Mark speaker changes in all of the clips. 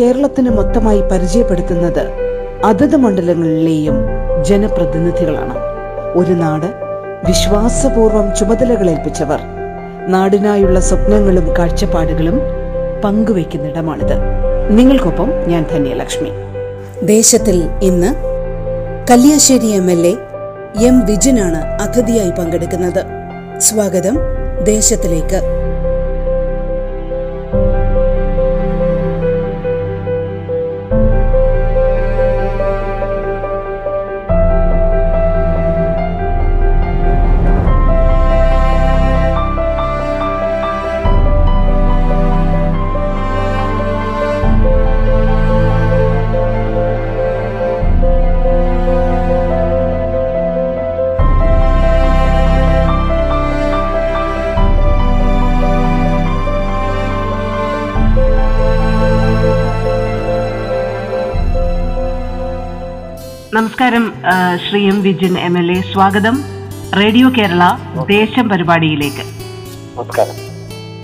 Speaker 1: കേരളത്തിന് മൊത്തമായി പരിചയപ്പെടുത്തുന്നത് അതത് മണ്ഡലങ്ങളിലെയും ജനപ്രതിനിധികളാണ്. ഒരു നാട് വിശ്വാസപൂർവം ചുമതലകളേൽപ്പിച്ചവർ. നാടിനായുള്ള സ്വപ്നങ്ങളും കാഴ്ചപ്പാടുകളും പങ്കുവയ്ക്കുന്നിടമാണിത്. നിങ്ങൾക്കൊപ്പം ഞാൻ ധന്യലക്ഷ്മി. ദേശത്തിൽ ഇന്ന് Kalliasseri M L A M വിജിനാണ് അതിഥിയായി പങ്കെടുക്കുന്നത്. സ്വാഗതം ദേശത്തിലേക്ക്.
Speaker 2: നമസ്കാരം Shri M Vijin M L A. സ്വാഗതം. റേഡിയോ കേരള ദേശം പരിപാടിയിലേക്ക്.
Speaker 3: നമസ്കാരം.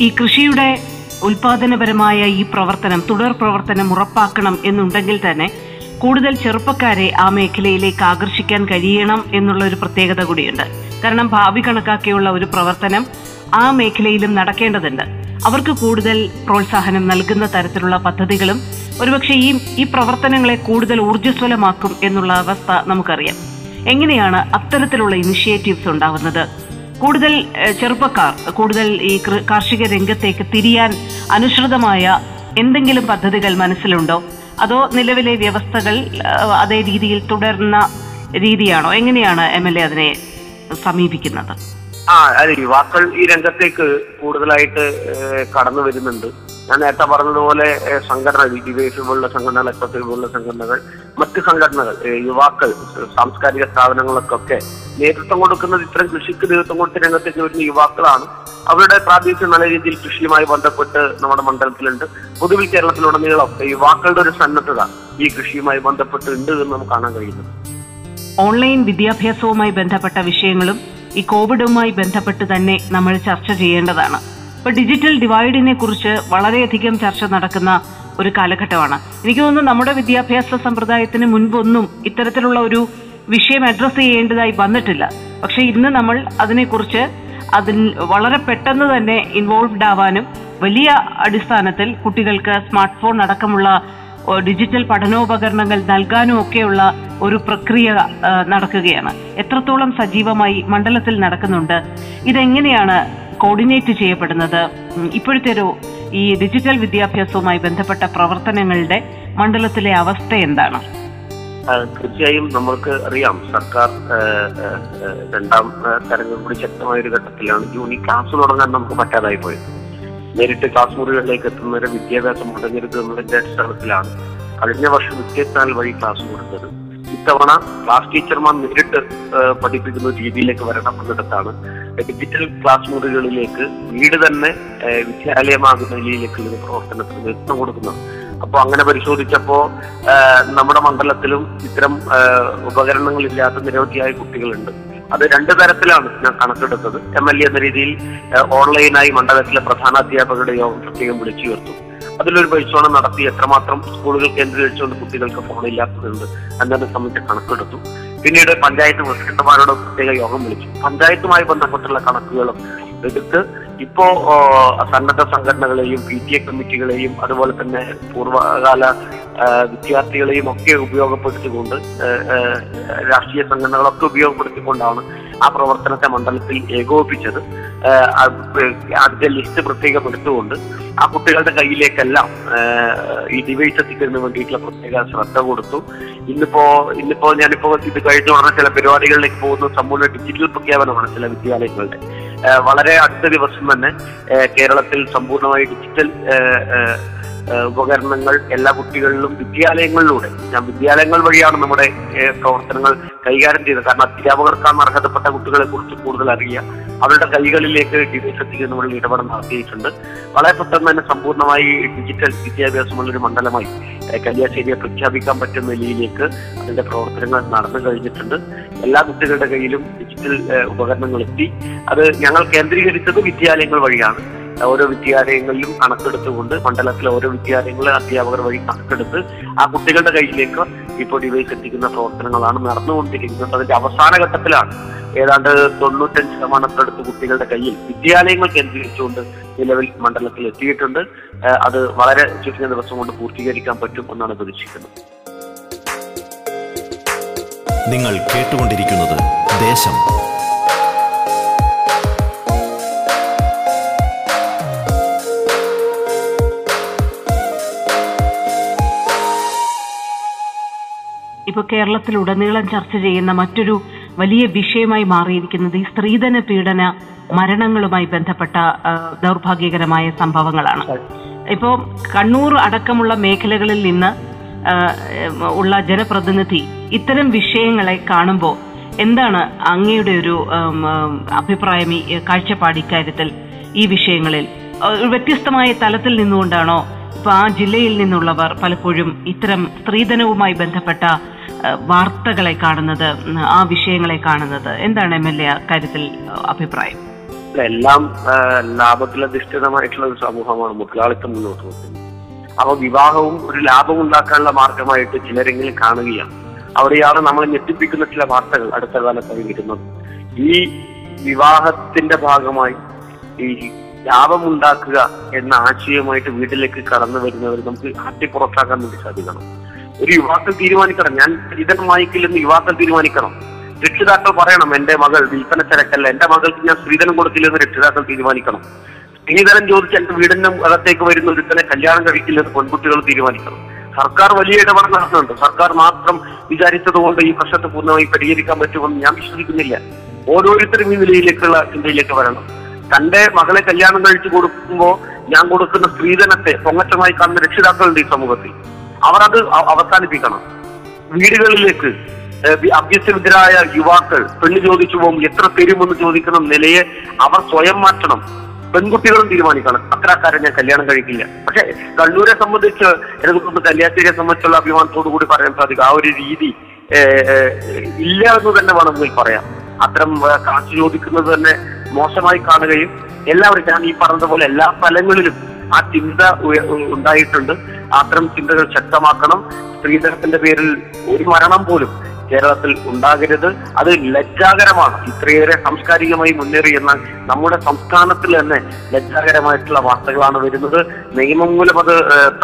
Speaker 2: ഈ കൃഷിയുടെ ഉൽപാദനപരമായ ഈ പ്രവർത്തനം തുടർ പ്രവർത്തനം ഉറപ്പാക്കണം എന്നുണ്ടെങ്കിൽ തന്നെ കൂടുതൽ ചെറുപ്പക്കാരെ ആ മേഖലയിലേക്ക് ആകർഷിക്കാൻ കഴിയണം എന്നുള്ള ഒരു പ്രത്യേകത കൂടിയുണ്ട്. കാരണം ഭാവി കണക്കാക്കിയുള്ള ഒരു പ്രവർത്തനം ആ മേഖലയിലും നടക്കേണ്ടതുണ്ട്. അവർക്ക് കൂടുതൽ പ്രോത്സാഹനം നൽകുന്ന തരത്തിലുള്ള പദ്ധതികളും ഒരുപക്ഷെ ഈ ഈ പ്രവർത്തനങ്ങളെ കൂടുതൽ ഊർജസ്വലമാക്കും എന്നുള്ള അവസ്ഥ നമുക്കറിയാം. എങ്ങനെയാണ് അത്തരത്തിലുള്ള ഇനിഷ്യേറ്റീവ്സ് ഉണ്ടാവുന്നത്? കൂടുതൽ ചെറുപ്പക്കാർ കൂടുതൽ ഈ കാർഷിക രംഗത്തേക്ക് തിരിയാൻ അനുസൃതമായ എന്തെങ്കിലും പദ്ധതികൾ മനസ്സിലുണ്ടോ? അതോ നിലവിലെ വ്യവസ്ഥകൾ അതേ രീതിയിൽ തുടരുന്ന രീതിയാണോ? എങ്ങനെയാണ് എം അതിനെ സമീപിക്കുന്നത്?
Speaker 3: ആ അതെ യുവാക്കൾ ഈ രംഗത്തേക്ക് കൂടുതലായിട്ട് കടന്നു വരുന്നുണ്ട്. ഞാൻ നേരത്തെ പറഞ്ഞതുപോലെ സംഘടന ഡിവൈസ് പോലുള്ള സംഘടനകൾ എക്സോസി പോലുള്ള സംഘടനകൾ മറ്റ് സംഘടനകൾ യുവാക്കൾ സാംസ്കാരിക സ്ഥാപനങ്ങൾക്കൊക്കെ നേതൃത്വം കൊടുക്കുന്നത് ഇത്തരം കൃഷിക്ക് നേതൃത്വം കൊടുത്ത രംഗത്തേക്ക് വരുന്ന യുവാക്കളാണ്. അവരുടെ പ്രാതിനിധ്യം നല്ല രീതിയിൽ കൃഷിയുമായി ബന്ധപ്പെട്ട് നമ്മുടെ മണ്ഡലത്തിലുണ്ട്. പൊതുവിൽ കേരളത്തിലുടനീളം യുവാക്കളുടെ ഒരു സന്നദ്ധത ഈ കൃഷിയുമായി ബന്ധപ്പെട്ട് ഉണ്ട് എന്ന് നമുക്ക് കാണാൻ കഴിയുന്നു.
Speaker 2: ഓൺലൈൻ വിദ്യാഭ്യാസവുമായി ബന്ധപ്പെട്ട വിഷയങ്ങളും ഈ കോവിഡുമായി ബന്ധപ്പെട്ട് തന്നെ നമ്മൾ ചർച്ച ചെയ്യേണ്ടതാണ്. ഇപ്പൊ ഡിജിറ്റൽ ഡിവൈഡിനെ കുറിച്ച് വളരെയധികം ചർച്ച നടക്കുന്ന ഒരു കാലഘട്ടമാണ്. എനിക്ക് തോന്നുന്നു നമ്മുടെ വിദ്യാഭ്യാസ സമ്പ്രദായത്തിന് മുൻപൊന്നും ഇത്തരത്തിലുള്ള ഒരു വിഷയം അഡ്രസ്സ് ചെയ്യേണ്ടതായി വന്നിട്ടില്ല. പക്ഷെ ഇന്ന് നമ്മൾ അതിനെക്കുറിച്ച് അതിൽ വളരെ പെട്ടെന്ന് തന്നെ ഇൻവോൾവ്ഡ് ആവാനും വലിയ അടിസ്ഥാനത്തിൽ കുട്ടികൾക്ക് സ്മാർട്ട് ഫോൺ അടക്കമുള്ള ഡിജിറ്റൽ പഠനോപകരണങ്ങൾ നൽകാനും ഒക്കെയുള്ള ഒരു പ്രക്രിയ നടക്കുകയാണ്. എത്രത്തോളം സജീവമായി മണ്ഡലത്തിൽ നടക്കുന്നുണ്ട് ഇതെങ്ങനെയാണ് കോർഡിനേറ്റ് ചെയ്യപ്പെടുന്നത്? ഇപ്പോഴത്തെ ഒരു ഈ ഡിജിറ്റൽ വിദ്യാഭ്യാസവുമായി ബന്ധപ്പെട്ട പ്രവർത്തനങ്ങളുടെ മണ്ഡലത്തിലെ അവസ്ഥ എന്താണ്?
Speaker 3: തീർച്ചയായും നമ്മൾക്ക് അറിയാം സർക്കാർ രണ്ടാം കൂടി ശക്തമായ ഒരു ഘട്ടത്തിലാണ് ജൂണി ക്ലാസ് തുടങ്ങാൻ നമുക്ക് പറ്റാതായി പോയത്. നേരിട്ട് ക്ലാസ് എത്തുന്നവരെ വിദ്യാഭ്യാസം മുടങ്ങരുത് എന്നതിന്റെ അടിസ്ഥാനത്തിലാണ് കഴിഞ്ഞ വർഷം വിദ്യാഭ്യാസ വഴി ക്ലാസ് കൊടുത്തത്. ഇത്തവണ ക്ലാസ് ടീച്ചർമാർ നേരിട്ട് പഠിപ്പിക്കുന്ന രീതിയിലേക്ക് വരണം എന്നിടത്താണ് ഡിജിറ്റൽ ക്ലാസ് മുറികളിലേക്ക് വീട് തന്നെ വിദ്യാലയമാകുന്ന രീതിയിലേക്കുള്ള ഇതിന് പ്രവർത്തനത്തിന് നേതൃത്വം കൊടുക്കുന്നത്. അപ്പൊ അങ്ങനെ പരിശോധിച്ചപ്പോ നമ്മുടെ മണ്ഡലത്തിലും ഇത്തരം ഉപകരണങ്ങളില്ലാത്ത നിരവധിയായ കുട്ടികളുണ്ട്. അത് രണ്ട് തരത്തിലാണ് ഞാൻ കണക്കെടുത്തത്. എം എൽ എ എന്ന രീതിയിൽ ഓൺലൈനായി മണ്ഡലത്തിലെ പ്രധാന അധ്യാപകരുടെ യോഗം പ്രത്യേകം വിളിച്ചു ചേർത്തു. അതിലൊരു പരിശോധന നടത്തി എത്രമാത്രം സ്കൂളുകൾ കേന്ദ്രീകരിച്ചുകൊണ്ട് കുട്ടികൾക്ക് ഫോൺ ഫോണില്ലാത്തതുണ്ട് എന്നതിനെ സംബന്ധിച്ച് കണക്കെടുത്തു. പിന്നീട് പഞ്ചായത്ത് പ്രസിഡന്റുമാരോട് പ്രത്യേക യോഗം വിളിച്ചു. പഞ്ചായത്തുമായി ബന്ധപ്പെട്ടുള്ള കണക്കുകളും എടുത്ത് ഇപ്പോ സന്നദ്ധ സംഘടനകളെയും പി ടി എ കമ്മിറ്റികളെയും അതുപോലെ തന്നെ പൂർവകാല വിദ്യാർത്ഥികളെയും ഒക്കെ ഉപയോഗപ്പെടുത്തിക്കൊണ്ട് രാഷ്ട്രീയ സംഘടനകളൊക്കെ ഉപയോഗപ്പെടുത്തിക്കൊണ്ടാണ് ആ പ്രവർത്തനത്തെ മണ്ഡലത്തിൽ ഏകോപിപ്പിച്ചത്. അതിന്റെ ലിസ്റ്റ് പ്രത്യേകം എടുത്തുകൊണ്ട് ആ കുട്ടികളുടെ കയ്യിലേക്കെല്ലാം ഈ ഡിവൈസ് എത്തിക്കുന്നതിന് വേണ്ടിയിട്ടുള്ള പ്രത്യേക ശ്രദ്ധ കൊടുത്തു. ഇന്നിപ്പോ ഇന്നിപ്പോ ഞാനിപ്പോ ഇത് കഴിഞ്ഞ ഉടനെ ചില പരിപാടികളിലേക്ക് പോകുന്ന സമ്പൂർണ ഡിജിറ്റൽ പ്രഖ്യാപനമാണ് ചില വിദ്യാലയങ്ങളുടെ. വളരെ അടുത്ത ദിവസം തന്നെ കേരളത്തിൽ സമ്പൂർണമായി ഡിജിറ്റൽ ഉപകരണങ്ങൾ എല്ലാ കുട്ടികളിലും വിദ്യാലയങ്ങളിലൂടെ ഞാൻ വിദ്യാലയങ്ങൾ വഴിയാണ് നമ്മുടെ പ്രവർത്തനങ്ങൾ കൈകാര്യം ചെയ്തത്. കാരണം അധ്യാപകർക്കാണ് അർഹതപ്പെട്ട കുട്ടികളെ കുറിച്ച് കൂടുതൽ അറിയുക. അവരുടെ കൈകളിലേക്ക് ഡിവൈസ് എത്തിക്കുന്നതിനുള്ള ഇടപെടൽ നടത്തിയിട്ടുണ്ട്. വളരെ പെട്ടെന്ന് തന്നെ സമ്പൂർണമായി ഡിജിറ്റൽ വിദ്യാഭ്യാസമുള്ള ഒരു മണ്ഡലമായി കല്യാശ്ശേരിയെ പ്രഖ്യാപിക്കാൻ പറ്റുന്ന നിലയിലേക്ക് അതിന്റെ പ്രവർത്തനങ്ങൾ നടന്നു കഴിഞ്ഞിട്ടുണ്ട്. എല്ലാ കുട്ടികളുടെ കയ്യിലും ഡിജിറ്റൽ ഉപകരണങ്ങൾ എത്തി. അത് ഞങ്ങൾ കേന്ദ്രീകരിച്ചത് വിദ്യാലയങ്ങൾ വഴിയാണ്. ഓരോ വിദ്യാലയങ്ങളിലും കണക്കെടുത്തുകൊണ്ട് മണ്ഡലത്തിലെ ഓരോ വിദ്യാലയങ്ങളിലെ അധ്യാപകർ വഴി കണക്കെടുത്ത് ആ കുട്ടികളുടെ കയ്യിലേക്ക് ഇപ്പോൾ ഡിവൈസ് എത്തിക്കുന്ന പ്രവർത്തനങ്ങളാണ് നടന്നുകൊണ്ടിരിക്കുന്നത്. അതിന്റെ അവസാന ഘട്ടത്തിലാണ് ഏതാണ്ട് തൊണ്ണൂറ്റഞ്ച് ശതമാനത്തിനടുത്ത് കുട്ടികളുടെ കയ്യിൽ വിദ്യാലയങ്ങൾ കേന്ദ്രീകരിച്ചുകൊണ്ട് നിലവിൽ മണ്ഡലത്തിൽ എത്തിയിട്ടുണ്ട്. അത് വളരെ ചുരുങ്ങിയ ദിവസം കൊണ്ട് പൂർത്തീകരിക്കാൻ പറ്റും എന്നാണ് പ്രതീക്ഷിക്കുന്നത്.
Speaker 4: നിങ്ങൾ കേട്ടുകൊണ്ടിരിക്കുന്നത് ദേശം
Speaker 2: ഇപ്പോൾ കേരളത്തിലുടനീളം ചർച്ച ചെയ്യുന്ന മറ്റൊരു വലിയ വിഷയമായി മാറിയിരിക്കുന്നത് ഈ സ്ത്രീധന പീഡന മരണങ്ങളുമായി ബന്ധപ്പെട്ട ദൗർഭാഗ്യകരമായ സംഭവങ്ങളാണ്. ഇപ്പോൾ കണ്ണൂർ അടക്കമുള്ള മേഖലകളിൽ നിന്ന് ഉള്ള ജനപ്രതിനിധി ഇത്തരം വിഷയങ്ങളെ കാണുമ്പോൾ എന്താണ് അങ്ങയുടെ ഒരു അഭിപ്രായം ഈ കാഴ്ചപ്പാട് ഇക്കാര്യത്തിൽ ഈ വിഷയങ്ങളിൽ? വ്യത്യസ്തമായ തലത്തിൽ നിന്നുകൊണ്ടാണോ ഇപ്പൊ ആ ജില്ലയിൽ നിന്നുള്ളവർ പലപ്പോഴും ഇത്തരം സ്ത്രീധനവുമായി ബന്ധപ്പെട്ട വാർത്തകളെ കാണുന്നത് ആ വിഷയങ്ങളെ കാണുന്നത്. എന്താണ് എം എൽ എ കാര്യത്തിൽ അഭിപ്രായം?
Speaker 3: എല്ലാം ലാഭത്തിലധിഷ്ഠിതമായിട്ടുള്ള ഒരു സമൂഹമാണ് മുതലാളിത്തം മുന്നോട്ട് പോകുന്നത് അപ്പൊ വിവാഹവും ഒരു ലാഭം ഉണ്ടാക്കാനുള്ള മാർഗമായിട്ട് ചിലരെങ്കിലും കാണുകയാണ്. അവിടെയാണ് നമ്മൾ ഞെട്ടിപ്പിക്കുന്ന ചില വാർത്തകൾ അടുത്ത കാലത്തായി വരുന്നത് ഈ വിവാഹത്തിന്റെ ഭാഗമായി ഈ ലാഭമുണ്ടാക്കുക എന്ന ആശയവുമായിട്ട് വീട്ടിലേക്ക് കടന്നു വരുന്നവർ നമുക്ക് അട്ടിപ്പുറത്താക്കാൻ വേണ്ടി സാധിക്കണം. ഒരു യുവാക്കൾ തീരുമാനിക്കണം. ഞാൻ സ്ത്രീധനം വാങ്ങിക്കില്ലെന്ന് യുവാക്കൾ തീരുമാനിക്കണം. രക്ഷിതാക്കൾ പറയണം എന്റെ മകൾ വിൽപ്പന ചരക്കല്ല എന്റെ മകൾക്ക് ഞാൻ സ്ത്രീധനം കൊടുക്കില്ലെന്ന് രക്ഷിതാക്കൾ തീരുമാനിക്കണം. സ്ത്രീധനം ചോദിച്ച് എന്റെ വീടിന്റെ അകത്തേക്ക് വരുന്ന ഒരുത്തനെ കല്യാണം കഴിക്കില്ലെന്ന് പെൺകുട്ടികൾ തീരുമാനിക്കണം. സർക്കാർ വലിയ ഇടപെടൽ നടത്തുന്നുണ്ട്. സർക്കാർ മാത്രം വിചാരിച്ചത് കൊണ്ട് ഈ പ്രശ്നത്തെ പൂർണമായി പരിഹരിക്കാൻ പറ്റുമെന്ന് ഞാൻ വിശ്വസിക്കുന്നില്ല. ഓരോരുത്തരും ഈ നിലയിലേക്കുള്ള ചിന്തയിലേക്ക് വരണം. തന്റെ മകളെ കല്യാണം കഴിച്ചു കൊടുക്കുമ്പോൾ ഞാൻ കൊടുക്കുന്ന സ്ത്രീധനത്തെ പൊങ്ങച്ചമായി കാണുന്ന രക്ഷിതാക്കളുണ്ട് ഈ സമൂഹത്തിൽ. അവർ അത് അ- അവസാനിപ്പിക്കണം. വീടുകളിലേക്ക് അഭ്യസ്തവിദ്യരായ യുവാക്കൾ പെണ്ണ് ചോദിച്ചു പോകും എത്ര തരുമെന്ന് ചോദിക്കുന്ന നിലയെ അവർ സ്വയം മാറ്റണം. പെൺകുട്ടികളും തീരുമാനിക്കണം. അത്രക്കാരെ ഞാൻ കല്യാണം കഴിക്കില്ല. പക്ഷെ കണ്ണൂരെ സംബന്ധിച്ച് എനിക്ക് തോന്നുന്നു കല്യാശ്ശേരിയെ സംബന്ധിച്ചുള്ള അഭിമാനത്തോടു കൂടി പറയാൻ സാധിക്കും. ആ ഒരു രീതി ഇല്ല എന്ന് തന്നെ വേണമെങ്കിൽ പറയാം. അത്തരം കാശ് ചോദിക്കുന്നത് തന്നെ മോശമായി കാണുകയും എല്ലാവരും ഞാൻ ഈ പറഞ്ഞതുപോലെ എല്ലാ തലങ്ങളിലും ആ ചിന്ത ഉണ്ടായിട്ടുണ്ട്. അത്തരം ചിന്തകൾ ശക്തമാക്കണം. സ്ത്രീധനത്തിന്റെ പേരിൽ ഒരു മരണം പോലും കേരളത്തിൽ ഉണ്ടാകരുത്. അത് ലജ്ജാകരമാണ്. ഇത്രയേറെ സാംസ്കാരികമായി മുന്നേറി എന്നാൽ നമ്മുടെ സംസ്ഥാനത്തിൽ തന്നെ ലജ്ജാകരമായിട്ടുള്ള വാർത്തകളാണ് വരുന്നത്. നിയമം മൂലം അത്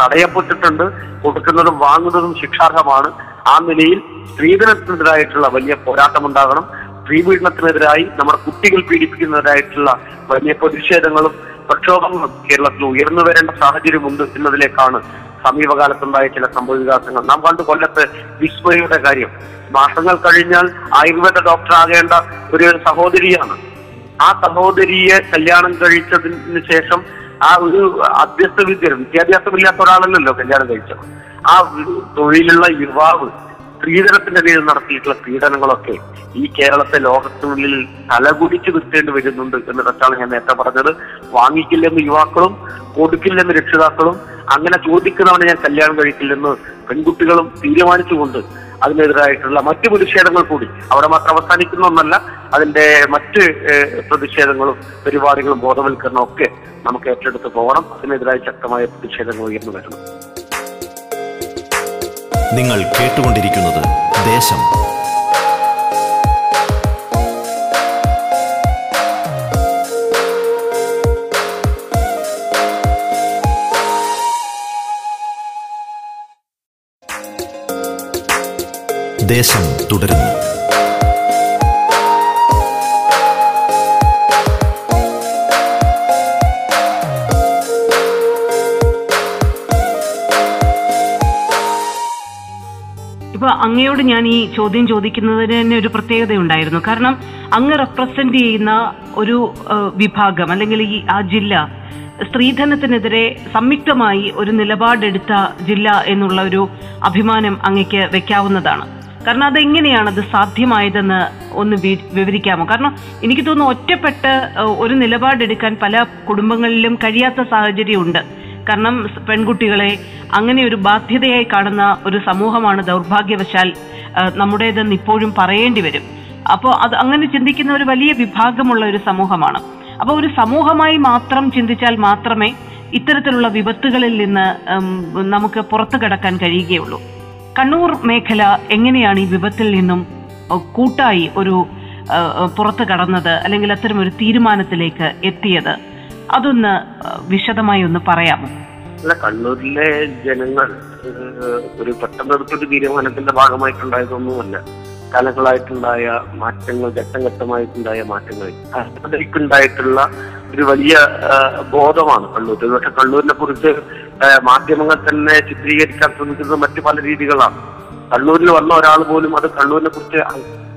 Speaker 3: തടയപ്പെട്ടിട്ടുണ്ട്. കൊടുക്കുന്നതും വാങ്ങുന്നതും ശിക്ഷാർഹമാണ്. ആ നിലയിൽ സ്ത്രീധനത്തിനെതിരായിട്ടുള്ള വലിയ പോരാട്ടം ഉണ്ടാകണം സ്ത്രീപീഡനത്തിനെതിരായി നമ്മുടെ കുട്ടികൾ പീഡിപ്പിക്കുന്നതിനായിട്ടുള്ള വലിയ പ്രതിഷേധങ്ങളും പ്രക്ഷോഭങ്ങളും കേരളത്തിൽ ഉയർന്നു വരേണ്ട സാഹചര്യമുണ്ട് എന്നതിലേക്കാണ് സമീപകാലത്തുണ്ടായ ചില സംഭവ വികാസങ്ങൾ. നാം കണ്ടു കൊല്ലത്ത് വിസ്മയുടെ കാര്യം. മാസങ്ങൾ കഴിഞ്ഞാൽ ആയുർവേദ ഡോക്ടർ ആകേണ്ട ഒരു സഹോദരിയാണ്. ആ സഹോദരിയെ കല്യാണം കഴിച്ചതിന് ശേഷം ആ ഒരു അഭ്യസ്ത വിദ്യ വിദ്യാഭ്യാസമില്ലാത്ത ഒരാളല്ലല്ലോ കല്യാണം കഴിച്ചത്. ആ തൊഴിലുള്ള യുവാവ് സ്ത്രീധനത്തിന്റെ പേരിൽ നടത്തിയിട്ടുള്ള പീഡനങ്ങളൊക്കെ ഈ കേരളത്തെ ലോകത്തിനുള്ളിൽ തലകുടിച്ചു നിർത്തേണ്ടി വരുന്നുണ്ട് എന്ന് എന്നിടത്താണ് ഞാൻ നേരത്തെ പറഞ്ഞത്. വാങ്ങിക്കില്ലെന്ന് യുവാക്കളും കൊടുക്കില്ലെന്ന് രക്ഷിതാക്കളും അങ്ങനെ ചോദിക്കുന്നവനെ ഞാൻ കല്യാണം കഴിക്കില്ലെന്ന് പെൺകുട്ടികളും തീരുമാനിച്ചുകൊണ്ട് അതിനെതിരായിട്ടുള്ള മറ്റു പ്രതിഷേധങ്ങൾ കൂടി അവിടെ മാത്രം അവസാനിക്കുന്ന ഒന്നല്ല അതിന്റെ മറ്റ് പ്രതിഷേധങ്ങളും പരിപാടികളും ബോധവൽക്കരണവും ഒക്കെ നമുക്ക് ഏറ്റെടുത്ത് പോകണം. അതിനെതിരായി ശക്തമായ പ്രതിഷേധങ്ങൾ ഉയർന്നു വരണം.
Speaker 4: നിങ്ങൾ കേട്ടുകൊണ്ടിരിക്കുന്നത് ദേശം. ദേശം തുടരുന്നു.
Speaker 2: അങ്ങയോട് ഞാൻ ഈ ചോദ്യം ചോദിക്കുന്നതിന് തന്നെ ഒരു പ്രത്യേകത ഉണ്ടായിരുന്നു. കാരണം അങ്ങ് റെപ്രസെന്റ് ചെയ്യുന്ന ഒരു വിഭാഗം അല്ലെങ്കിൽ ഈ ആ ജില്ല സ്ത്രീധനത്തിനെതിരെ സംയുക്തമായി ഒരു നിലപാടെടുത്ത ജില്ല എന്നുള്ള ഒരു അഭിമാനം അങ്ങക്ക് വെക്കാവുന്നതാണ്. കാരണം അതെങ്ങനെയാണ് അത് സാധ്യമായതെന്ന് ഒന്ന് വിവരിക്കാമോ? കാരണം എനിക്ക് തോന്നുന്നു ഒറ്റപ്പെട്ട് ഒരു നിലപാടെടുക്കാൻ പല കുടുംബങ്ങളിലും കഴിയാത്ത സാഹചര്യമുണ്ട്. കാരണം പെൺകുട്ടികളെ അങ്ങനെ ഒരു ബാധ്യതയായി കാണുന്ന ഒരു സമൂഹമാണ് ദൗർഭാഗ്യവശാൽ നമ്മുടേതെന്ന് ഇപ്പോഴും പറയേണ്ടി വരും. അപ്പോൾ അത് അങ്ങനെ ചിന്തിക്കുന്ന ഒരു വലിയ വിഭാഗമുള്ള ഒരു സമൂഹമാണ്. അപ്പോൾ ഒരു സമൂഹമായി മാത്രം ചിന്തിച്ചാൽ മാത്രമേ ഇത്തരത്തിലുള്ള വിപത്തുകളിൽ നിന്ന് നമുക്ക് പുറത്തു കടക്കാൻ കഴിയുകയുള്ളൂ. കണ്ണൂർ മേഖല എങ്ങനെയാണ് ഈ വിപത്തിൽ നിന്നും കൂട്ടായി ഒരു പുറത്തു കടന്നത് അല്ലെങ്കിൽ അത്തരം ഒരു തീരുമാനത്തിലേക്ക് എത്തിയത്? അതൊന്ന് വിശദമായി ഒന്ന് പറയാമോ?
Speaker 3: അല്ല കണ്ണൂരിലെ ജനങ്ങൾ ഒരു പെട്ടെന്നെടുത്തൊരു തീരുമാനത്തിന്റെ ഭാഗമായിട്ടുണ്ടായതൊന്നുമല്ല. കാലങ്ങളായിട്ടുണ്ടായ മാറ്റങ്ങൾ ഘട്ടം ഘട്ടമായിട്ടുണ്ടായ മാറ്റങ്ങൾ. അതിലേക്കുണ്ടായിട്ടുള്ള ഒരു വലിയ ബോധമാണ് കണ്ണൂർ പക്ഷെ കണ്ണൂരിനെ കുറിച്ച് മാധ്യമങ്ങൾ തന്നെ ചിത്രീകരിക്കാൻ ശ്രമിക്കുന്നത് മറ്റു പല രീതികളാണ്. കണ്ണൂരിൽ വന്ന ഒരാൾ പോലും അത് കണ്ണൂരിനെ കുറിച്ച്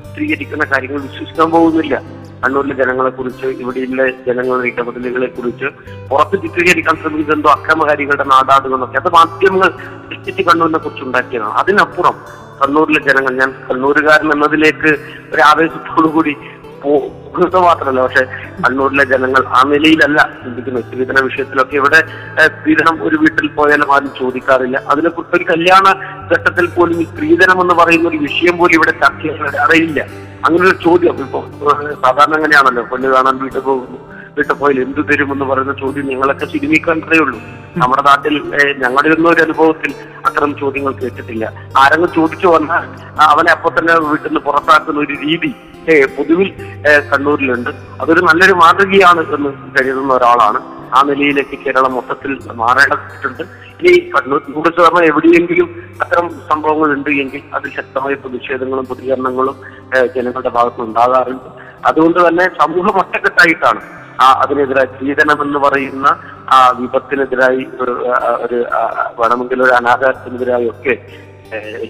Speaker 3: ചിത്രീകരിക്കുന്ന കാര്യങ്ങൾ വിശ്വസിക്കാൻ പോകുന്നില്ല. കണ്ണൂരിലെ ജനങ്ങളെ കുറിച്ച് ഇവിടെയുള്ള ജനങ്ങളുടെ ഇടപെടലുകളെ കുറിച്ച് പുറത്ത് ചിത്രീകരിക്കാൻ ശ്രമിക്കുന്നത് എന്തോ അക്രമകാരികളുടെ നാടാടുകളൊക്കെ അത് മാധ്യമങ്ങൾ സൃഷ്ടിച്ച് കണ്ണൂരിനെ കുറിച്ച് ഉണ്ടാക്കിയതാണ്. അതിനപ്പുറം കണ്ണൂരിലെ ജനങ്ങൾ ഞാൻ കണ്ണൂരുകാരൻ എന്നതിലേക്ക് ഒരു ആവേശത്തോടു കൂടി പോകുന്നത് മാത്രമല്ല പക്ഷെ കണ്ണൂരിലെ ജനങ്ങൾ ആ നിലയിലല്ല ചിന്തിക്കുന്നത്. സ്ത്രീധന വിഷയത്തിലൊക്കെ ഇവിടെ സ്ത്രീധനം ഒരു വീട്ടിൽ പോയാലും ആരും ചോദിക്കാറില്ല. അതിനെക്കുറിച്ച് ഒരു കല്യാണ ഘട്ടത്തിൽ പോലും ഈ സ്ത്രീധനം എന്ന് പറയുന്ന ഒരു വിഷയം പോലും ഇവിടെ ചർച്ച ചെയ്യാൻ അറിയില്ല. അങ്ങനെ ഒരു ചോദ്യം ഇപ്പൊ സാധാരണ അങ്ങനെയാണല്ലോ. പെണ്ണ് കാണാൻ വീട്ടിൽ പോകുന്നു. വീട്ടിൽ പോയാൽ എന്ത് തരുമെന്ന് പറയുന്ന ചോദ്യം നിങ്ങളൊക്കെ ചുരുങ്ങിക്കണ്ടേ ഉള്ളൂ. നമ്മുടെ നാട്ടിൽ ഞങ്ങളുടെ ഒന്നും ഒരു അനുഭവത്തിൽ അത്തരം ചോദ്യങ്ങൾ കേട്ടിട്ടില്ല. ആരെങ്കിലും ചോദിച്ചു വന്നാൽ അവനെ അപ്പൊ തന്നെ വീട്ടിൽ നിന്ന് പുറത്താക്കുന്ന ഒരു രീതി പൊതുവിൽ കണ്ണൂരിലുണ്ട്. അതൊരു നല്ലൊരു മാതൃകയാണ് എന്ന് കരുതുന്ന ഒരാളാണ്. ആ നിലയിലേക്ക് കേരളം മൊത്തത്തിൽ മാറേണ്ടതുണ്ട്. ഇനി കണ്ണൂർ കൂടുതൽ എവിടെയെങ്കിലും അത്തരം സംഭവങ്ങൾ ഉണ്ട് എങ്കിൽ അതിൽ ശക്തമായ പ്രതിഷേധങ്ങളും പ്രതികരണങ്ങളും ജനങ്ങളുടെ ഭാഗത്ത് ഉണ്ടാകാറുണ്ട് അതുകൊണ്ട് തന്നെ സമൂഹം ഒറ്റക്കെട്ടായിട്ടാണ് ആ അതിനെതിരായി പീഡനം എന്ന് പറയുന്ന ആ വിപത്തിനെതിരായി ഒരു ഒരു ഒരു അനാചാരത്തിനെതിരായി ഒക്കെ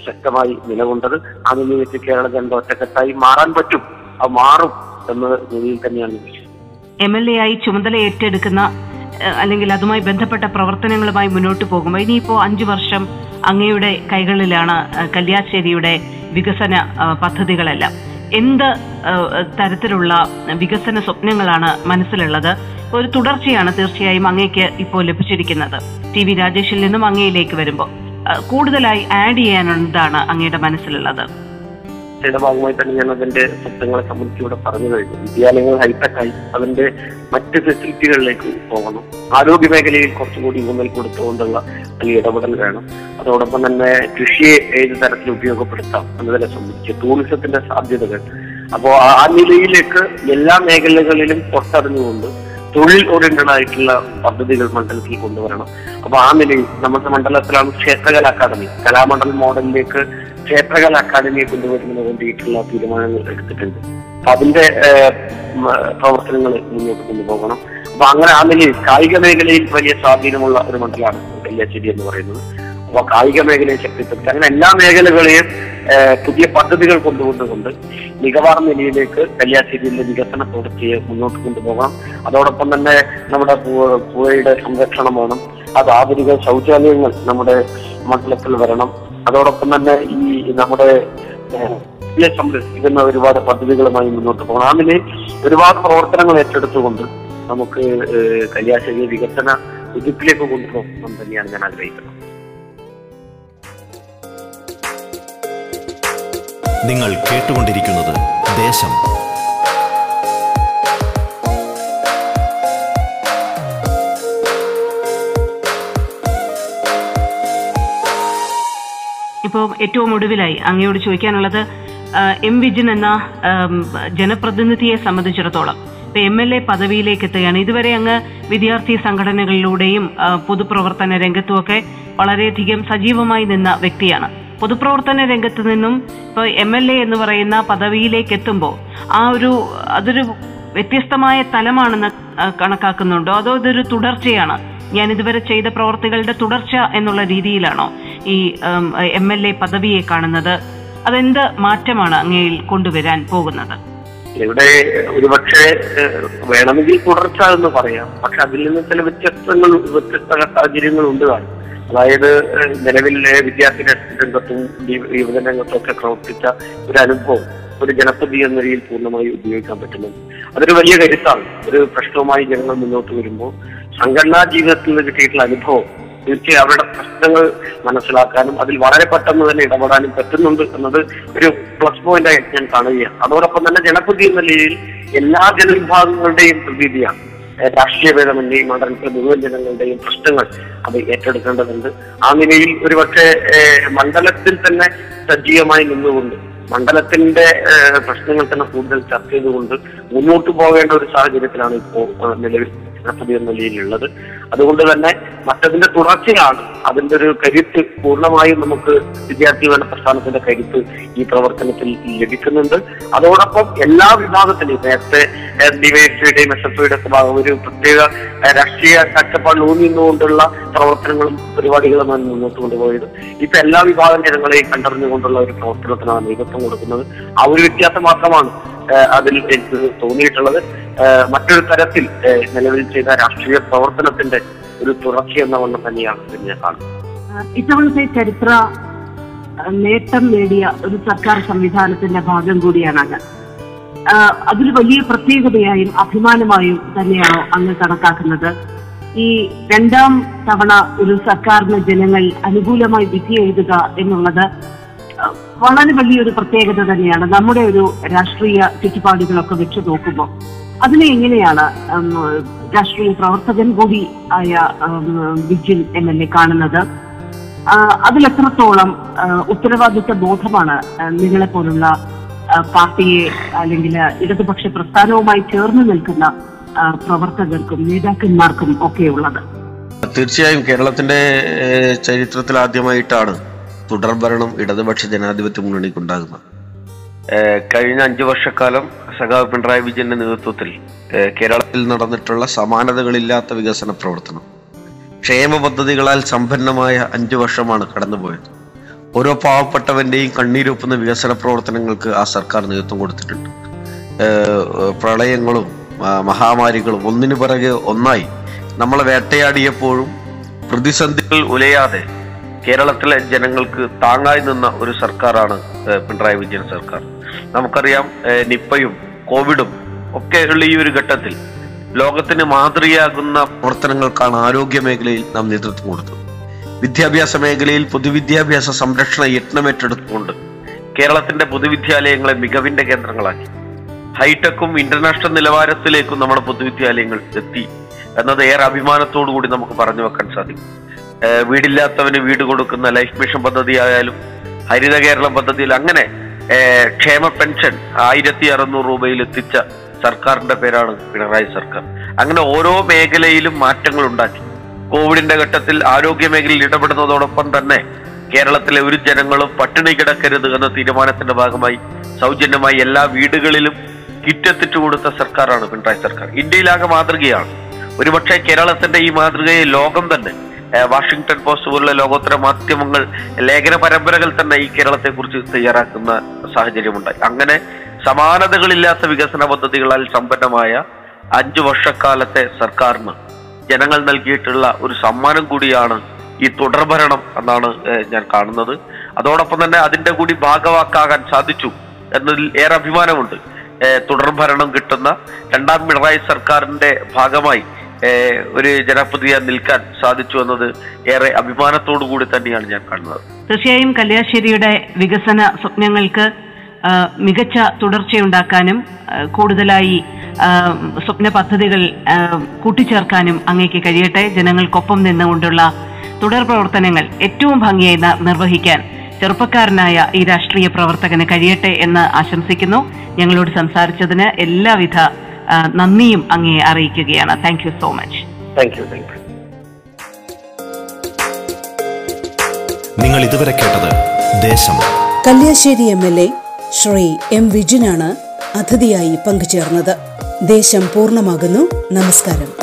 Speaker 3: ശക്തമായി നിലകൊണ്ടത്. ആ നിലയിലേക്ക് കേരള ജനത ഒറ്റക്കെട്ടായി മാറാൻ പറ്റും. അത് മാറും എന്ന നിലയിൽ തന്നെയാണ്
Speaker 2: എം എൽ എ ആയി ചുമതല ഏറ്റെടുക്കുന്ന അല്ലെങ്കിൽ അതുമായി ബന്ധപ്പെട്ട പ്രവർത്തനങ്ങളുമായി മുന്നോട്ട് പോകുമ്പോൾ ഇനിയിപ്പോ അഞ്ചു വർഷം അങ്ങയുടെ കൈകളിലാണ് കല്യാശ്ശേരിയുടെ വികസന പദ്ധതികളെല്ലാം. എന്ത് തരത്തിലുള്ള വികസന സ്വപ്നങ്ങളാണ് മനസ്സിലുള്ളത്? ഒരു തുടർച്ചയാണ് തീർച്ചയായും അങ്ങേക്ക് ഇപ്പോൾ ലഭിച്ചിരിക്കുന്നത്. ടി വി രാജേഷിൽ നിന്നും അങ്ങയിലേക്ക് വരുമ്പോൾ കൂടുതലായി ആഡ് ചെയ്യാനെന്താണ് അങ്ങയുടെ മനസ്സിലുള്ളത്.
Speaker 3: ചർച്ചയുടെ ഭാഗമായി തന്നെ ഞാൻ അതിന്റെ സ്വത്തങ്ങളെ സംബന്ധിച്ച് ഇവിടെ പറഞ്ഞു കഴിഞ്ഞു. വിദ്യാലയങ്ങൾ ഹൈടെക് ആയി അതിന്റെ മറ്റ് ഫെസിലിറ്റികളിലേക്ക് പോകണം. ആരോഗ്യ മേഖലയിൽ കുറച്ചുകൂടി ഊന്നൽ കൊടുത്തുകൊണ്ടുള്ള അല്ലെങ്കിൽ ഇടപെടൽ വേണം. അതോടൊപ്പം തന്നെ കൃഷിയെ ഏത് തരത്തിൽ ഉപയോഗപ്പെടുത്താം എന്നതിനെ സംബന്ധിച്ച് ടൂറിസത്തിന്റെ സാധ്യതകൾ. അപ്പോ ആ നിലയിലേക്ക് എല്ലാ മേഖലകളിലും പുറത്തറിഞ്ഞുകൊണ്ട് തൊഴിൽ ഓറിയന്റഡ് ആയിട്ടുള്ള പദ്ധതികൾ മണ്ഡലത്തിൽ കൊണ്ടുവരണം. അപ്പൊ ആ നിലയിൽ നമ്മുടെ മണ്ഡലത്തിലാണ് ക്ഷേത്രകല അക്കാദമി കലാമണ്ഡൽ മോഡലിലേക്ക് ക്ഷേത്രകല അക്കാദമിയെ കൊണ്ടുവരുന്നതിന് വേണ്ടിയിട്ടുള്ള തീരുമാനങ്ങൾ എടുത്തിട്ടുണ്ട്. അപ്പൊ അതിന്റെ പ്രവർത്തനങ്ങൾ മുന്നോട്ട് കൊണ്ടുപോകണം. അപ്പൊ അങ്ങനെ ആ നിലയിൽ കായിക മേഖലയിൽ വലിയ സ്വാധീനമുള്ള ഒരു മണ്ഡലമാണ് കല്യാശ്ശേരി എന്ന് പറയുന്നത്. അപ്പൊ കായിക മേഖലയെ ശക്തിപ്പെടുത്തി അങ്ങനെ എല്ലാ മേഖലകളെയും പുതിയ പദ്ധതികൾ കൊണ്ടുവന്നുകൊണ്ട് മികവാർന്ന നിലയിലേക്ക് കല്യാശ്ശേരിയിലെ വികസന പ്രവൃത്തിയെ മുന്നോട്ട് കൊണ്ടുപോകണം. അതോടൊപ്പം തന്നെ നമ്മുടെ പുഴയുടെ സംരക്ഷണം വേണം. അത് ആധുനിക ശൗചാലയങ്ങൾ നമ്മുടെ മണ്ഡലത്തിൽ വരണം. അതോടൊപ്പം തന്നെ ഈ നമ്മുടെ സംരക്ഷിക്കുന്ന ഒരുപാട് പദ്ധതികളുമായി മുന്നോട്ട് പോകണം. അങ്ങനെ ഒരുപാട് പ്രവർത്തനങ്ങൾ ഏറ്റെടുത്തുകൊണ്ട് നമുക്ക് കല്യാശ്ശേരി വികസന വിധിപ്പിലേക്ക് കൊണ്ടുപോകണം തന്നെയാണ് ഞാൻ ആഗ്രഹിക്കുന്നത്.
Speaker 4: നിങ്ങൾ കേട്ടുകൊണ്ടിരിക്കുന്നത് ദേശം
Speaker 2: ഇപ്പോൾ ഏറ്റവും ഒടുവിലായി അങ്ങയോട് ചോദിക്കാനുള്ളത് എം വിജിൻ എന്ന ജനപ്രതിനിധിയെ സംബന്ധിച്ചിടത്തോളം. ഇപ്പൊ എം എൽ എ പദവിയിലേക്ക് എത്തുകയാണ്. ഇതുവരെ അങ്ങ് വിദ്യാർത്ഥി സംഘടനകളിലൂടെയും പൊതുപ്രവർത്തന രംഗത്തുമൊക്കെ വളരെയധികം സജീവമായി നിന്ന വ്യക്തിയാണ്. പൊതുപ്രവർത്തന രംഗത്ത് നിന്നും ഇപ്പോൾ എം എൽ എ എന്ന് പറയുന്ന പദവിയിലേക്ക് എത്തുമ്പോൾ ആ ഒരു അതൊരു വ്യത്യസ്തമായ തലമാണെന്ന് കണക്കാക്കുന്നുണ്ടോ? അതോ ഇതൊരു തുടർച്ചയാണ്? ഞാൻ ഇതുവരെ ചെയ്ത പ്രവർത്തികളുടെ തുടർച്ച എന്നുള്ള രീതിയിലാണോ? ഈ എം എൽ എ പദവിയെ കാണുന്നത് അതെന്ത് മാറ്റമാണ് അങ്ങയിൽ കൊണ്ടുവരാൻ പോകുന്നത്?
Speaker 3: ഇവിടെ ഒരുപക്ഷെ വേണമെങ്കിൽ തുടർച്ച എന്ന് പറയാം. പക്ഷെ അതിൽ നിന്ന് ചില വ്യത്യസ്തങ്ങൾ വ്യത്യസ്ത സാഹചര്യങ്ങൾ ഉണ്ട് കാണും. അതായത് നിലവിലെ വിദ്യാർത്ഥി രംഗത്തും യുവ- യുവജന രംഗത്തും ഒക്കെ പ്രവർത്തിച്ച ഒരു അനുഭവം ഒരു ജനപ്രതി എന്ന രീതിയിൽ പൂർണമായി ഉപയോഗിക്കാൻ പറ്റുന്നത്. അതൊരു വലിയ കരുത്താണ്. ഒരു പ്രശ്നവുമായി ജനങ്ങൾ മുന്നോട്ട് വരുമ്പോൾ സംഘടനാ ജീവിതത്തിൽ നിന്ന് കിട്ടിയിട്ടുള്ള അനുഭവം തീർച്ചയായും അവരുടെ പ്രശ്നങ്ങൾ മനസ്സിലാക്കാനും അതിൽ വളരെ പെട്ടെന്ന് തന്നെ ഇടപെടാനും പറ്റുന്നുണ്ട് എന്നത് ഒരു പ്ലസ് പോയിന്റായി ഞാൻ കാണുകയാണ്. അതോടൊപ്പം തന്നെ ജനപ്രതി എന്ന നിലയിൽ എല്ലാ ജനവിഭാഗങ്ങളുടെയും പ്രതീതിയാണ്. രാഷ്ട്രീയ ഭേദമന്യേ മണ്ഡലത്തിലെ മുഴുവൻ ജനങ്ങളുടെയും പ്രശ്നങ്ങൾ അത് ഏറ്റെടുക്കേണ്ടതുണ്ട്. ആ നിലയിൽ ഒരുപക്ഷെ മണ്ഡലത്തിൽ തന്നെ സജീവമായി നിന്നുകൊണ്ട് മണ്ഡലത്തിന്റെ പ്രശ്നങ്ങൾ തന്നെ കൂടുതൽ ചർച്ച ചെയ്തുകൊണ്ട് മുന്നോട്ട് പോകേണ്ട ഒരു സാഹചര്യത്തിലാണ് ഇപ്പോൾ നിലവിൽ ജനപ്രതി എന്ന നിലയിലുള്ളത്. അതുകൊണ്ട് തന്നെ മറ്റതിന്റെ തുടർച്ചയാണ് അതിന്റെ ഒരു കരുത്ത് പൂർണമായും നമുക്ക് വിദ്യാർത്ഥി ഭരണ പ്രസ്ഥാനത്തിന്റെ കരുത്ത് ഈ പ്രവർത്തനത്തിൽ ലഭിക്കുന്നുണ്ട്. അതോടൊപ്പം എല്ലാ വിഭാഗത്തിലും നേരത്തെ ഡിവൈഎഫ്ഐയുടെയും എസ് എഫ് ഐയുടെ ഭാഗം ഒരു പ്രത്യേക രാഷ്ട്രീയ കാഴ്ചപ്പാടിൽ പ്രവർത്തനങ്ങളും പരിപാടികളുമാണ് മുന്നോട്ട് കൊണ്ടുപോയത്. ഇപ്പൊ എല്ലാ വിഭാഗം ജനങ്ങളെയും കണ്ടറിഞ്ഞുകൊണ്ടുള്ള ഒരു പ്രവർത്തനത്തിനാണ് നേതൃത്വം കൊടുക്കുന്നത്. ആ ഒരു വ്യത്യാസം മാത്രമാണ് അതിൽ എനിക്ക് തോന്നിയിട്ടുള്ളത്. മറ്റൊരു തരത്തിൽ നിലവിൽ ചെയ്ത രാഷ്ട്രീയ പ്രവർത്തനത്തിന്റെ ഒരു തുടർച്ച എന്ന വണ്ണം തന്നെയാണ് ഇത് ഞാൻ കാണുന്നത്
Speaker 2: ഇത്തവണത്തെ ചരിത്ര നേട്ടം നേടിയ ഒരു സർക്കാർ സംവിധാനത്തിന്റെ ഭാഗം കൂടിയാണ് അങ്ങ് അതിൽ വലിയ പ്രത്യേകതയായും അഭിമാനമായും തന്നെയാണോ അങ്ങ് കണക്കാക്കുന്നത്? ഈ രണ്ടാം തവണ ഒരു സർക്കാരിന് ജനങ്ങൾ അനുകൂലമായി വിധി എഴുതുക എന്നുള്ളത് വളരെ വലിയൊരു പ്രത്യേകത തന്നെയാണ്. നമ്മുടെ ഒരു രാഷ്ട്രീയ ചുറ്റുപാടുകളൊക്കെ വെച്ച് നോക്കുമ്പോൾ. അതിനെ എങ്ങനെയാണ് രാഷ്ട്രീയ പ്രവർത്തകൻ കൂടി ആയ വിജിൽ എം എൽ എ കാണുന്നത്? അതിലെത്രത്തോളം ഉത്തരവാദിത്വ ബോധമാണ് നിങ്ങളെ പോലുള്ള പാർട്ടിയെ അല്ലെങ്കിൽ ഇടതുപക്ഷ പ്രസ്ഥാനവുമായി ചേർന്ന് നിൽക്കുന്ന പ്രവർത്തകർക്കും നേതാക്കന്മാർക്കും ഒക്കെ ഉള്ളത്
Speaker 5: തീർച്ചയായും കേരളത്തിന്റെ ചരിത്രത്തിൽ ആദ്യമായിട്ടാണ് തുടർഭരണം ഇടതുപക്ഷ ജനാധിപത്യ മുന്നണിക്കുണ്ടാകുന്നത്. കഴിഞ്ഞ അഞ്ചു വർഷക്കാലം സഖാവ് പിണറായി വിജയന്റെ നേതൃത്വത്തിൽ കേരളത്തിൽ നടന്നിട്ടുള്ള സമാനതകളില്ലാത്ത വികസന പ്രവർത്തനം. ക്ഷേമ പദ്ധതികളാൽ സമ്പന്നമായ അഞ്ചു വർഷമാണ് കടന്നുപോയത്. ഓരോ പാവപ്പെട്ടവന്റെയും കണ്ണീരൊപ്പുന്ന വികസന പ്രവർത്തനങ്ങൾക്ക് ആ സർക്കാർ നേതൃത്വം കൊടുത്തിട്ടുണ്ട്. പ്രളയങ്ങളും മഹാമാരികളും ഒന്നിനു പിറകെ ഒന്നായി നമ്മളെ വേട്ടയാടിയപ്പോഴും പ്രതിസന്ധികൾ ഉലയാതെ കേരളത്തിലെ ജനങ്ങൾക്ക് താങ്ങായി നിന്ന ഒരു സർക്കാരാണ് പിണറായി വിജയൻ സർക്കാർ. നമുക്കറിയാം നിപ്പയും കോവിഡും ഒക്കെ ഉള്ള ഈ ഒരു ഘട്ടത്തിൽ ലോകത്തിന് മാതൃകയാകുന്ന പ്രവർത്തനങ്ങൾക്കാണ് ആരോഗ്യ മേഖലയിൽ നാം നേതൃത്വം കൊടുത്തത്. വിദ്യാഭ്യാസ മേഖലയിൽ പൊതുവിദ്യാഭ്യാസ സംരക്ഷണ യത്നം ഏറ്റെടുത്തുകൊണ്ട് കേരളത്തിന്റെ പൊതുവിദ്യാലയങ്ങളെ മികവിന്റെ കേന്ദ്രങ്ങളാക്കി. ഹൈടെക്കും ഇന്റർനാഷണൽ നിലവാരത്തിലേക്കും നമ്മുടെ പൊതുവിദ്യാലയങ്ങൾ എത്തി. എന്നത് ഏറെ അഭിമാനത്തോടു കൂടി നമുക്ക് പറഞ്ഞു വെക്കാൻ സാധിക്കും. വീടില്ലാത്തവന് വീട് കൊടുക്കുന്ന ലൈഫ് മിഷൻ പദ്ധതി ആയാലും ഹരിത കേരളം പദ്ധതിയിൽ അങ്ങനെ ക്ഷേമ പെൻഷൻ ആയിരത്തി അറുന്നൂറ് രൂപയിൽ എത്തിച്ച സർക്കാരിന്റെ പേരാണ് പിണറായി സർക്കാർ. അങ്ങനെ ഓരോ മേഖലയിലും മാറ്റങ്ങൾ ഉണ്ടാക്കി. കോവിഡിന്റെ ഘട്ടത്തിൽ ആരോഗ്യ മേഖലയിൽ ഇടപെടുന്നതോടൊപ്പം തന്നെ കേരളത്തിലെ ഒരു ജനങ്ങളും പട്ടിണി കിടക്കരുത് എന്ന തീരുമാനത്തിന്റെ ഭാഗമായി സൗജന്യമായി എല്ലാ വീടുകളിലും കിറ്റ് എത്തിച്ചു കൊടുത്ത സർക്കാരാണ് പിണറായി സർക്കാർ. ഇന്ത്യയിലാകെ മാതൃകയാണ്. ഒരുപക്ഷെ കേരളത്തിന്റെ ഈ മാതൃകയെ ലോകം തന്നെ ഏഹ് വാഷിംഗ്ടൺ പോസ്റ്റ് പോലുള്ള ലോകോത്തര മാധ്യമങ്ങൾ ലേഖന പരമ്പരകൾ തന്നെ ഈ കേരളത്തെ കുറിച്ച് തയ്യാറാക്കുന്ന സാഹചര്യമുണ്ടായി. അങ്ങനെ സമാനതകളില്ലാത്ത വികസന പദ്ധതികളാൽ സമ്പന്നമായ അഞ്ചു വർഷക്കാലത്തെ സർക്കാരിന് ജനങ്ങൾ നൽകിയിട്ടുള്ള ഒരു സമ്മാനം കൂടിയാണ് ഈ തുടർഭരണം എന്നാണ് ഞാൻ കാണുന്നത്. അതോടൊപ്പം തന്നെ അതിന്റെ കൂടി ഭാഗവാക്കാകാൻ സാധിച്ചു എന്നതിൽ ഏറെ അഭിമാനമുണ്ട്. തുടർഭരണം കിട്ടുന്ന രണ്ടാം പിണറായി സർക്കാരിന്റെ ഭാഗമായി ഒരു ജനപ്രതിയെ നിൽക്കാൻ സാധിച്ചു എന്നത് ഏറെ അഭിമാനത്തോടു കൂടി തന്നെയാണ് ഞാൻ കാണുന്നത്.
Speaker 2: തീർച്ചയായും കല്യാശ്ശേരിയുടെ വികസന സ്വപ്നങ്ങൾക്ക് മികച്ച തുടർച്ചയുണ്ടാക്കാനും കൂടുതലായി സ്വപ്ന പദ്ധതികൾ കൂട്ടിച്ചേർക്കാനും അങ്ങേക്ക് കഴിയട്ടെ. ജനങ്ങൾക്കൊപ്പം നിന്നുകൊണ്ടുള്ള തുടർ പ്രവർത്തനങ്ങൾ ഏറ്റവും ഭംഗിയായി നിർവഹിക്കാൻ ചെറുപ്പക്കാരനായ ഈ രാഷ്ട്രീയ പ്രവർത്തകന് കഴിയട്ടെ എന്ന് ആശംസിക്കുന്നു. ഞങ്ങളോട് സംസാരിച്ചതിന് എല്ലാവിധ നന്ദിയും അങ്ങേ അറിയിക്കുകയാണ്. Thank you so much
Speaker 3: thank you thank you
Speaker 4: നിങ്ങൾ ഇതുവരെ കേട്ടത് Desham.
Speaker 1: Kalliasseri M L A Shri M വിജിനാണ് അതിഥിയായി പങ്കുചേർന്നത്. ദേശം പൂർണമാകുന്നു. നമസ്കാരം.